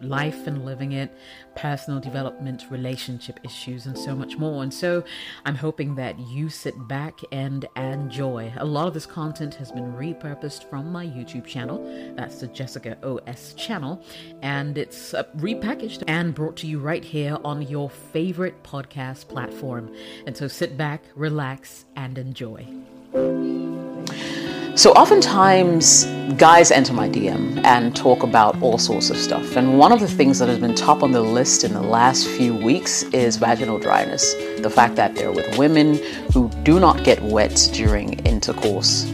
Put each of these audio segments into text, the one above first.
life and living it, personal development, relationship issues, and so much more. And so I'm hoping that you sit back and enjoy. A lot of this content has been repurposed from my YouTube channel. That's the Jessica OS channel. And it's uh, repackaged and brought to you right here on your favorite podcast platform. And so sit back, relax, and enjoy. So, oftentimes, guys enter my DM and talk about all sorts of stuff. And one of the things that has been top on the list in the last few weeks is vaginal dryness. The fact that they're with women who do not get wet during intercourse.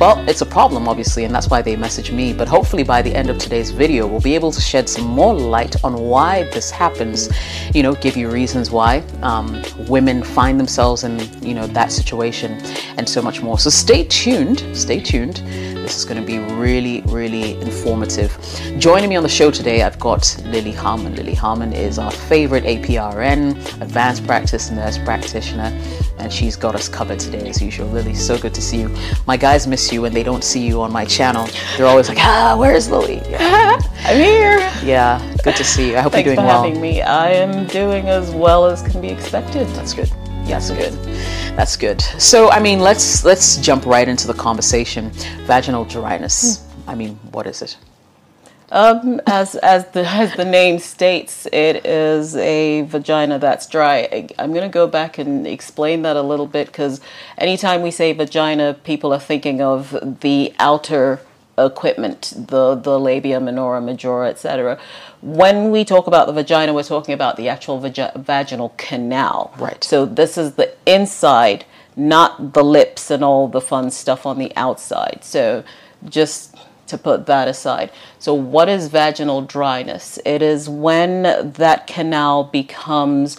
Well, it's a problem, obviously, and that's why they message me. But hopefully, by the end of today's video, we'll be able to shed some more light on why this happens. You know, give you reasons why um, women find themselves in you know that situation, and so much more. So stay tuned. Stay tuned. This is going to be really, really informative. Joining me on the show today, I've got Lily Harmon. Lily Harmon is our favorite APRN, advanced practice nurse practitioner, and she's got us covered today as usual. Lily, so good to see you. My guys miss you when they don't see you on my channel. They're always like, ah, where's Lily? Yeah. I'm here. Yeah, good to see you. I hope Thanks you're doing for well. having me. I am doing as well as can be expected. That's good. That's good. That's good. So, I mean, let's let's jump right into the conversation. Vaginal dryness. I mean, what is it? Um, as as the as the name states, it is a vagina that's dry. I, I'm going to go back and explain that a little bit because anytime we say vagina, people are thinking of the outer equipment, the the labia minora, majora, etc. When we talk about the vagina, we're talking about the actual vagi- vaginal canal. Right. So this is the inside, not the lips and all the fun stuff on the outside. So just to put that aside. So, what is vaginal dryness? It is when that canal becomes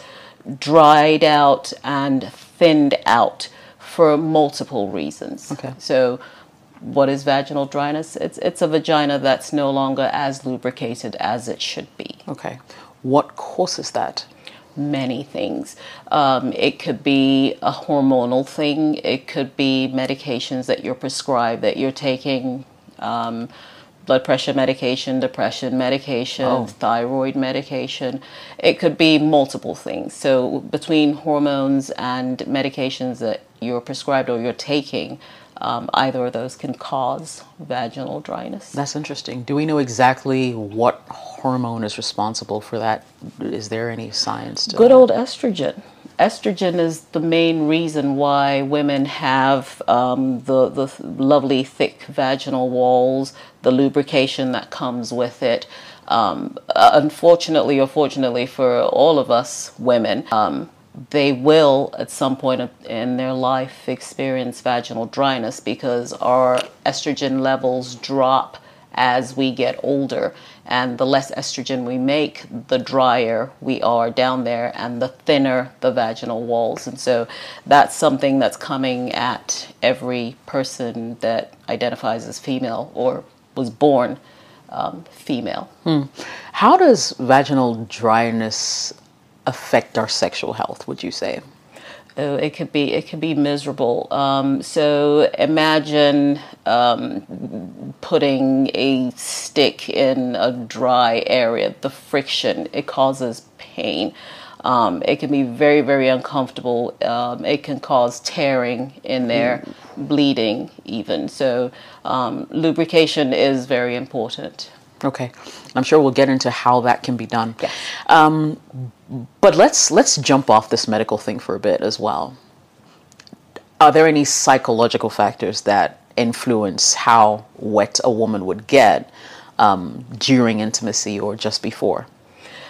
dried out and thinned out for multiple reasons. Okay. So, what is vaginal dryness? It's it's a vagina that's no longer as lubricated as it should be. Okay. What causes that? Many things. Um, it could be a hormonal thing. It could be medications that you're prescribed that you're taking. Um, blood pressure medication, depression medication, Oh. thyroid medication. It could be multiple things. So between hormones and medications that you're prescribed or you're taking, um, either of those can cause vaginal dryness. That's interesting. Do we know exactly what hormone is responsible for that? Is there any science to Good that? old estrogen. Estrogen is the main reason why women have um, the the lovely thick vaginal walls, the lubrication that comes with it. Um, uh, unfortunately, or fortunately for all of us women, um, they will at some point in their life experience vaginal dryness because our estrogen levels drop as we get older. And the less estrogen we make, the drier we are down there and the thinner the vaginal walls. And so that's something that's coming at every person that identifies as female or was born um, female. How does vaginal dryness affect our sexual health, would you say? Uh, it could be it could be miserable. Um, so imagine um, putting a stick in a dry area. The friction it causes pain. Um, it can be very very uncomfortable. Um, it can cause tearing in there, bleeding even. So um, lubrication is very important. Okay. I'm sure we'll get into how that can be done. Yes. Um, but let's let's jump off this medical thing for a bit as well. Are there any psychological factors that influence how wet a woman would get um, during intimacy or just before?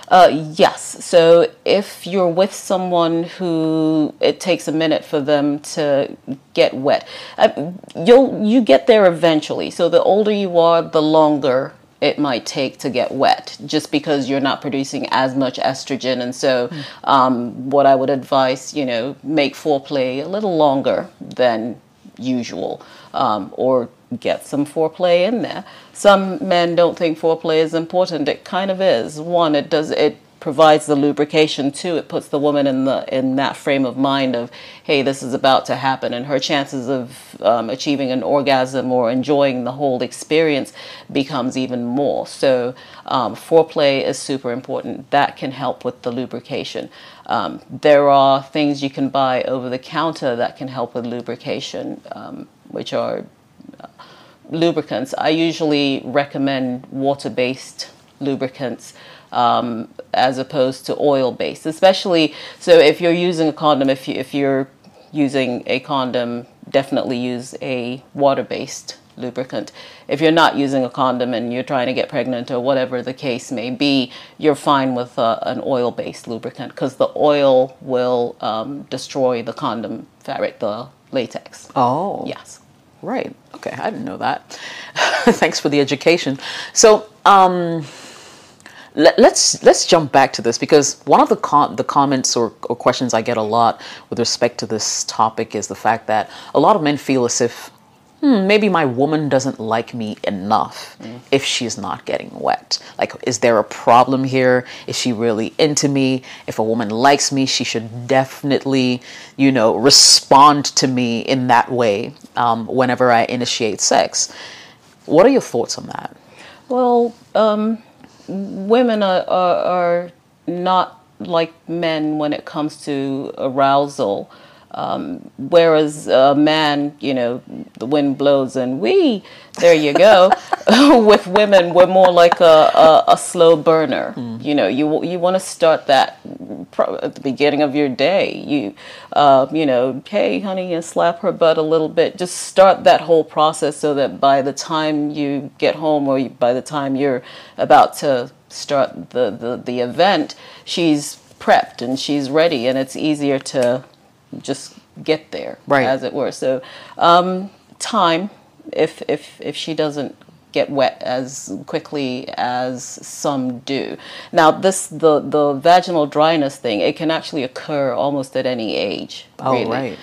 Uh, yes. So if you're with someone who it takes a minute for them to get wet, uh, you'll you get there eventually. So the older you are, the longer it might take to get wet, just because you're not producing as much estrogen. And so, um, what I would advise, you know, make foreplay a little longer than usual, um, or get some foreplay in there. Some men don't think foreplay is important. It kind of is. One, it does it provides the lubrication too. It puts the woman in the in that frame of mind of, hey, this is about to happen, and her chances of um, achieving an orgasm or enjoying the whole experience becomes even more. So um, foreplay is super important. That can help with the lubrication. Um, there are things you can buy over the counter that can help with lubrication, um, which are uh, lubricants. I usually recommend water-based lubricants um, as opposed to oil based. Especially so if you're using a condom, if you if you're using a condom, definitely use a water based lubricant. If you're not using a condom and you're trying to get pregnant or whatever the case may be, you're fine with uh, an oil based lubricant because the oil will um, destroy the condom fabric, the latex. Oh. Yes. Right. Okay. I didn't know that. Thanks for the education. So, um, let, let's let's jump back to this because one of the com- the comments or, or questions I get a lot with respect to this topic is the fact that a lot of men feel as if hmm, maybe my woman doesn't like me enough if she's not getting wet. Like, is there a problem here? Is she really into me? If a woman likes me, she should definitely, you know, respond to me in that way um, whenever I initiate sex. What are your thoughts on that? Well, um, women are, are, are not like men when it comes to arousal. Um, whereas a man, you know, the wind blows and we, there you go. With women, we're more like a, a, a slow burner. You know, you you want to start that pro- at the beginning of your day. You, uh, you know, hey, honey, and slap her butt a little bit. Just start that whole process so that by the time you get home or by the time you're about to start the, the, the event, she's prepped and she's ready, and it's easier to just get there, Right. as it were. So, um, time, if if if she doesn't get wet as quickly as some do. Now, this the the vaginal dryness thing, it can actually occur almost at any age. Oh, really. right.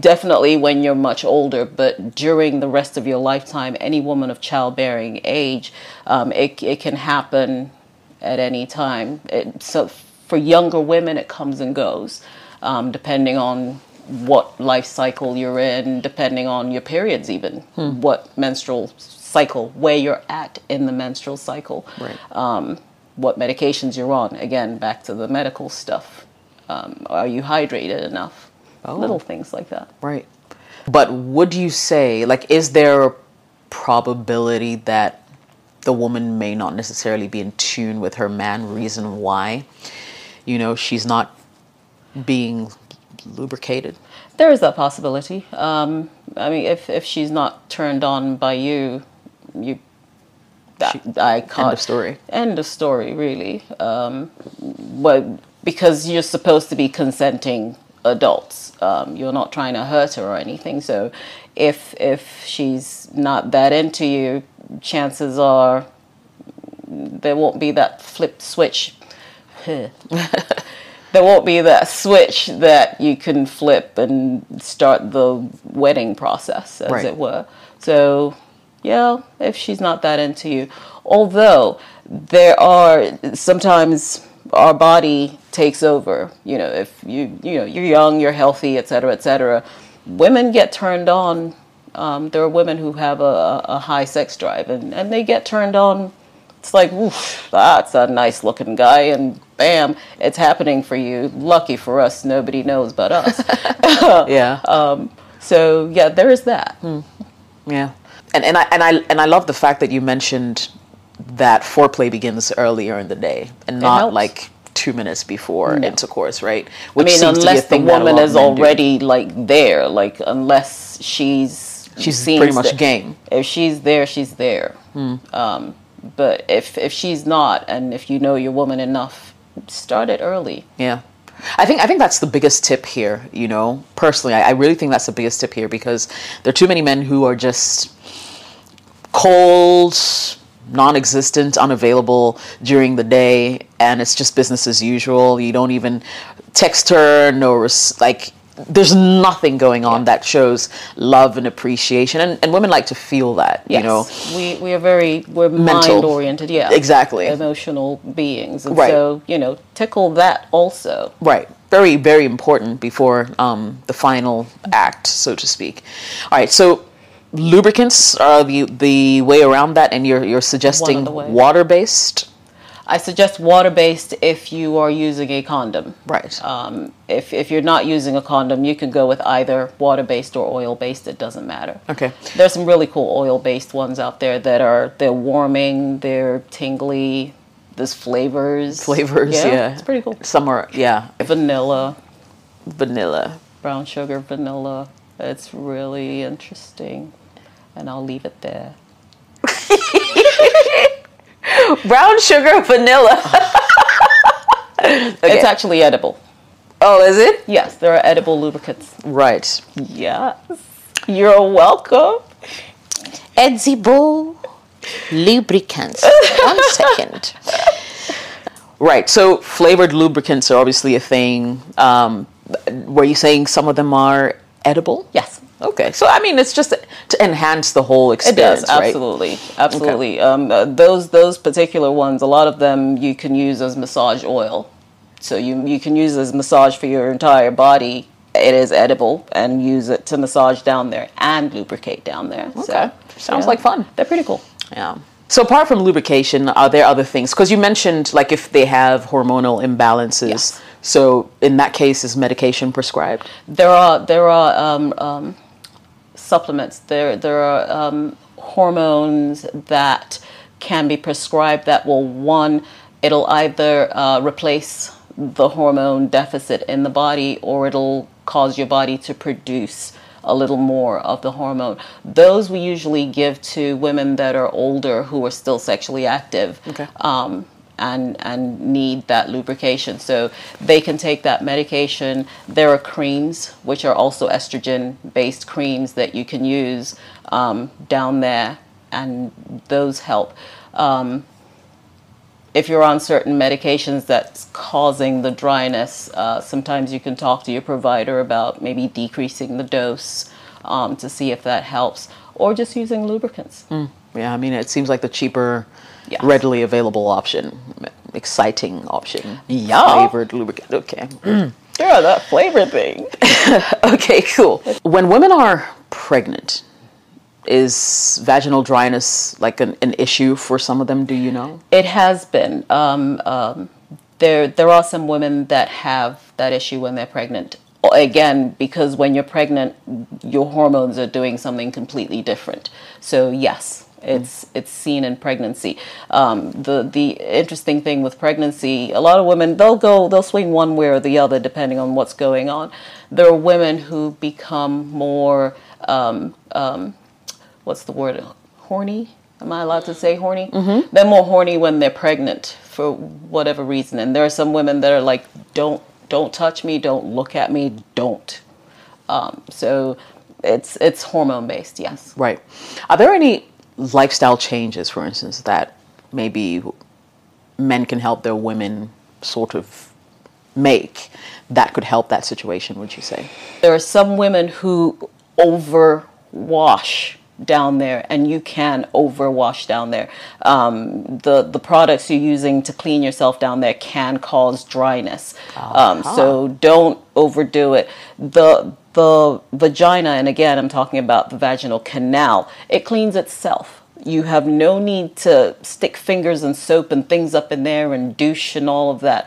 Definitely when you're much older, but during the rest of your lifetime, any woman of childbearing age, um, it it can happen at any time. It, so for younger women, it comes and goes, um, depending on what life cycle you're in, depending on your periods, even what menstrual cycle, where you're at in the menstrual cycle, Right. um, what medications you're on. Again, back to the medical stuff. Um, are you hydrated enough? Little things like that. Right. But would you say, like, is there a probability that the woman may not necessarily be in tune with her man? Reason why, you know, she's not being lubricated? There is that possibility. Um, I mean, if if she's not turned on by you, you. That, I can't. End of story. End of story, really. Um, but because you're supposed to be consenting adults, um, you're not trying to hurt her or anything. So, if if she's not that into you, chances are there won't be that flip switch. there won't be that switch that you can flip and start the wetting process, as Right. it were. So, yeah, if she's not that into you. Although there are sometimes our body takes over. You know, if you you know you're young, you're healthy, et cetera, et cetera. Women get turned on. Um, there are women who have a, a high sex drive, and, and they get turned on it's like, oof, that's a nice looking guy, and bam, it's happening for you. Lucky for us, nobody knows but us. Yeah. so yeah, there is that. Yeah, and and I and I and I love the fact that you mentioned that foreplay begins earlier in the day and not like two minutes before No. intercourse, right? I mean, seems to be a unless the thing that a woman is men do. already like there, like unless she's She's pretty much game. If she's there, she's there. Hmm. Um, But if if she's not, and if you know your woman enough, start it early. Yeah. I think I think that's the biggest tip here. You know, personally, I, I really think that's the biggest tip here because there are too many men who are just cold, non-existent, unavailable during the day, and it's just business as usual. You don't even text her, no, like there's nothing going on that shows love and appreciation, and, and women like to feel that. Yes. You know, we we are very we're Mental. mind oriented. Yeah, Exactly. Emotional beings, and Right. so you know, tickle that also. Right. Very, very important before um, the final act, so to speak. All right. So lubricants are the the way around that, and you're you're suggesting water based. I suggest water based if you are using a condom. Right. Um, if, if you're not using a condom, you can go with either water based or oil based. It doesn't matter. Okay. There's some really cool oil based ones out there that are they're warming, they're tingly. There's flavors. Flavors. Yeah. it's pretty cool. Some are yeah Vanilla, vanilla. brown sugar, vanilla. It's really interesting, and I'll leave it there. Brown sugar, vanilla. It's actually edible. Oh, is it? Yes, there are edible lubricants. Right. Yes, you're welcome. Edible lubricants. One second. Right. So flavored lubricants are obviously a thing. Um, were you saying some of them are edible? Yes. Okay. So I mean, it's just to enhance the whole experience. It experience, does right? absolutely, absolutely. Um, uh, those those particular ones, a lot of them you can use as massage oil. So you you can use as massage for your entire body. It is edible, and use it to massage down there and lubricate down there. Okay. Sounds like fun. They're pretty cool. Yeah. So apart from lubrication, are there other things? Because you mentioned like if they have hormonal imbalances. Yes. So in that case, is medication prescribed? There are there are um, um, supplements. There there are um, hormones that can be prescribed that will one it'll either uh, replace the hormone deficit in the body or it'll cause your body to produce a little more of the hormone. Those we usually give to women that are older who are still sexually active. Okay. Um, and and need that lubrication. So they can take that medication. There are creams which are also estrogen based creams that you can use um, down there, and those help. Um, if you're on certain medications that's causing the dryness, uh, sometimes you can talk to your provider about maybe decreasing the dose um, to see if that helps, or just using lubricants. Yeah, I mean, it seems like the cheaper, Yes. readily available option, exciting option. Yeah. Flavored lubricant. Okay. Yeah, that flavor thing. okay, cool. When women are pregnant, is vaginal dryness like an, an issue for some of them? Do you know? It has been. Um, um, there, there are some women that have that issue when they're pregnant. Again, because when you're pregnant, your hormones are doing something completely different. So yes, it's it's seen in pregnancy. Um, the the interesting thing with pregnancy, a lot of women they'll go they'll swing one way or the other depending on what's going on. There are women who become more um, um, what's the word horny am i allowed to say horny mm-hmm. they're more horny when they're pregnant for whatever reason and there are some women that are like don't don't touch me don't look at me don't um, so it's it's hormone based yes Right. Are there any lifestyle changes, for instance, that maybe men can help their women sort of make that could help that situation, would you say? there are some women who overwash down there and you can overwash down there. Um, the the products you're using to clean yourself down there can cause dryness. Um, so don't overdo it. The the vagina and again i'm talking about the vaginal canal it cleans itself. You have no need to stick fingers and soap and things up in there and douche and all of that.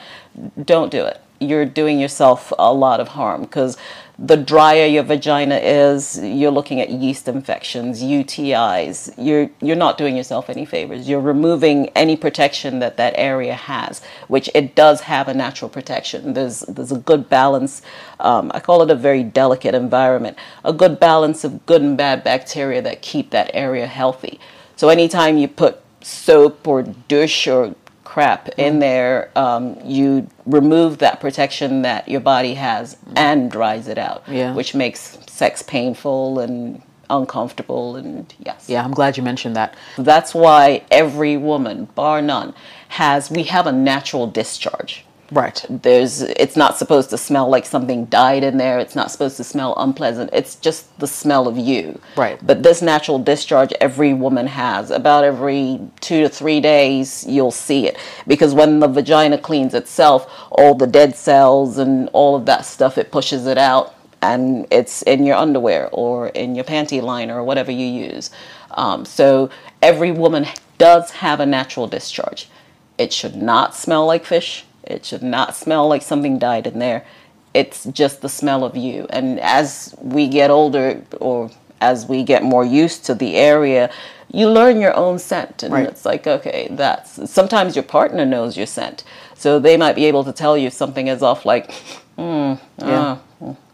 Don't do it you're doing yourself a lot of harm because the drier your vagina is, you're looking at yeast infections, UTIs. You're you're not doing yourself any favors. You're removing any protection that that area has, which it does have a natural protection. There's there's a good balance. Um, I call it a very delicate environment. A good balance of good and bad bacteria that keep that area healthy. So anytime you put soap or douche or crap in there, um, you remove that protection that your body has and dries it out, Yeah. which makes sex painful and uncomfortable. And yes, Yeah, I'm glad you mentioned that. that's why every woman, bar none, has we have a natural discharge. Right. There's it's not supposed to smell like something died in there. It's not supposed to smell unpleasant. It's just the smell of you. Right. But this natural discharge every woman has. About every 2 to 3 days you'll see it because when the vagina cleans itself, all the dead cells and all of that stuff it pushes it out and it's in your underwear or in your panty liner or whatever you use. Um, so every woman does have a natural discharge. It should not smell like fish. It should not smell like something died in there. It's just the smell of you. And as we get older or as we get more used to the area, you learn your own scent. And Right. it's like, okay, that's sometimes your partner knows your scent. So they might be able to tell you something is off, like, Yeah. ah,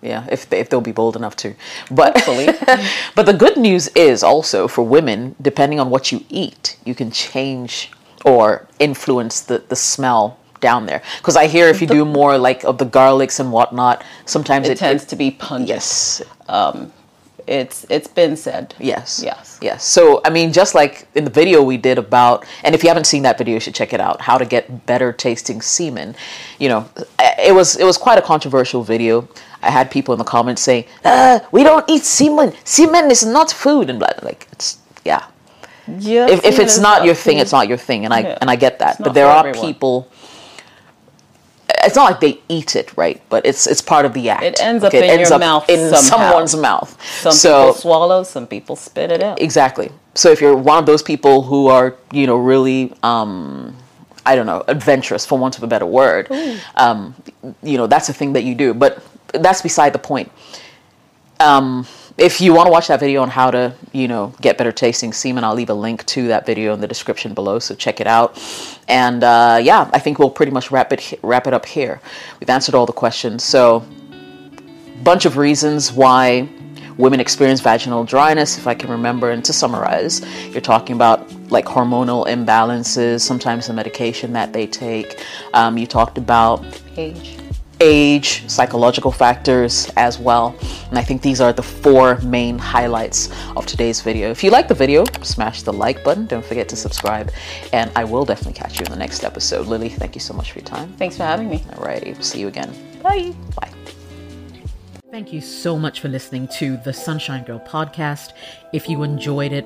Yeah, if they, if they'll be bold enough to. But but the good news is also for women, depending on what you eat, you can change or influence the, the smell down there. Because I hear if you do more like of the garlics and whatnot, sometimes it, it, tends it- to be pungent. yes, It's it's been said. yes, Yes. yes. So I mean, just like in the video we did about, and if you haven't seen that video, you should check it out. How to get better tasting semen. You know, it was it was quite a controversial video. I had people in the comments saying, uh, "We don't eat semen. Semen is not food," and blah. Like it's yeah. Yeah. if, if it's is not your thing, it's not your thing, and I Yeah. and I get that. But there are everyone. people. It's not like they eat it, right? But it's it's part of the act. It ends up in your mouth in somehow. someone's mouth. Some so people swallow, some people spit it out. exactly. So if you're one of those people who are, you know, really, um, I don't know, adventurous, for want of a better word, um, you know, that's a thing that you do. But that's beside the point. Um, if you want to watch that video on how to, you know, get better tasting semen, I'll leave a link to that video in the description below. So check it out. And uh, yeah, I think we'll pretty much wrap it wrap it up here. We've answered all the questions. So bunch of reasons why women experience vaginal dryness, if I can remember. And to summarize, you're talking about like hormonal imbalances, sometimes the medication that they take. Um, you talked about Age. Age, psychological factors as well. And I think these are the four main highlights of today's video. If you like the video, smash the like button. Don't forget to subscribe. And I will definitely catch you in the next episode. Lily, thank you so much for your time. Thanks for having me. Alrighty, see you again. Bye. Bye. Thank you so much for listening to the Sunshine Girl podcast. If you enjoyed it,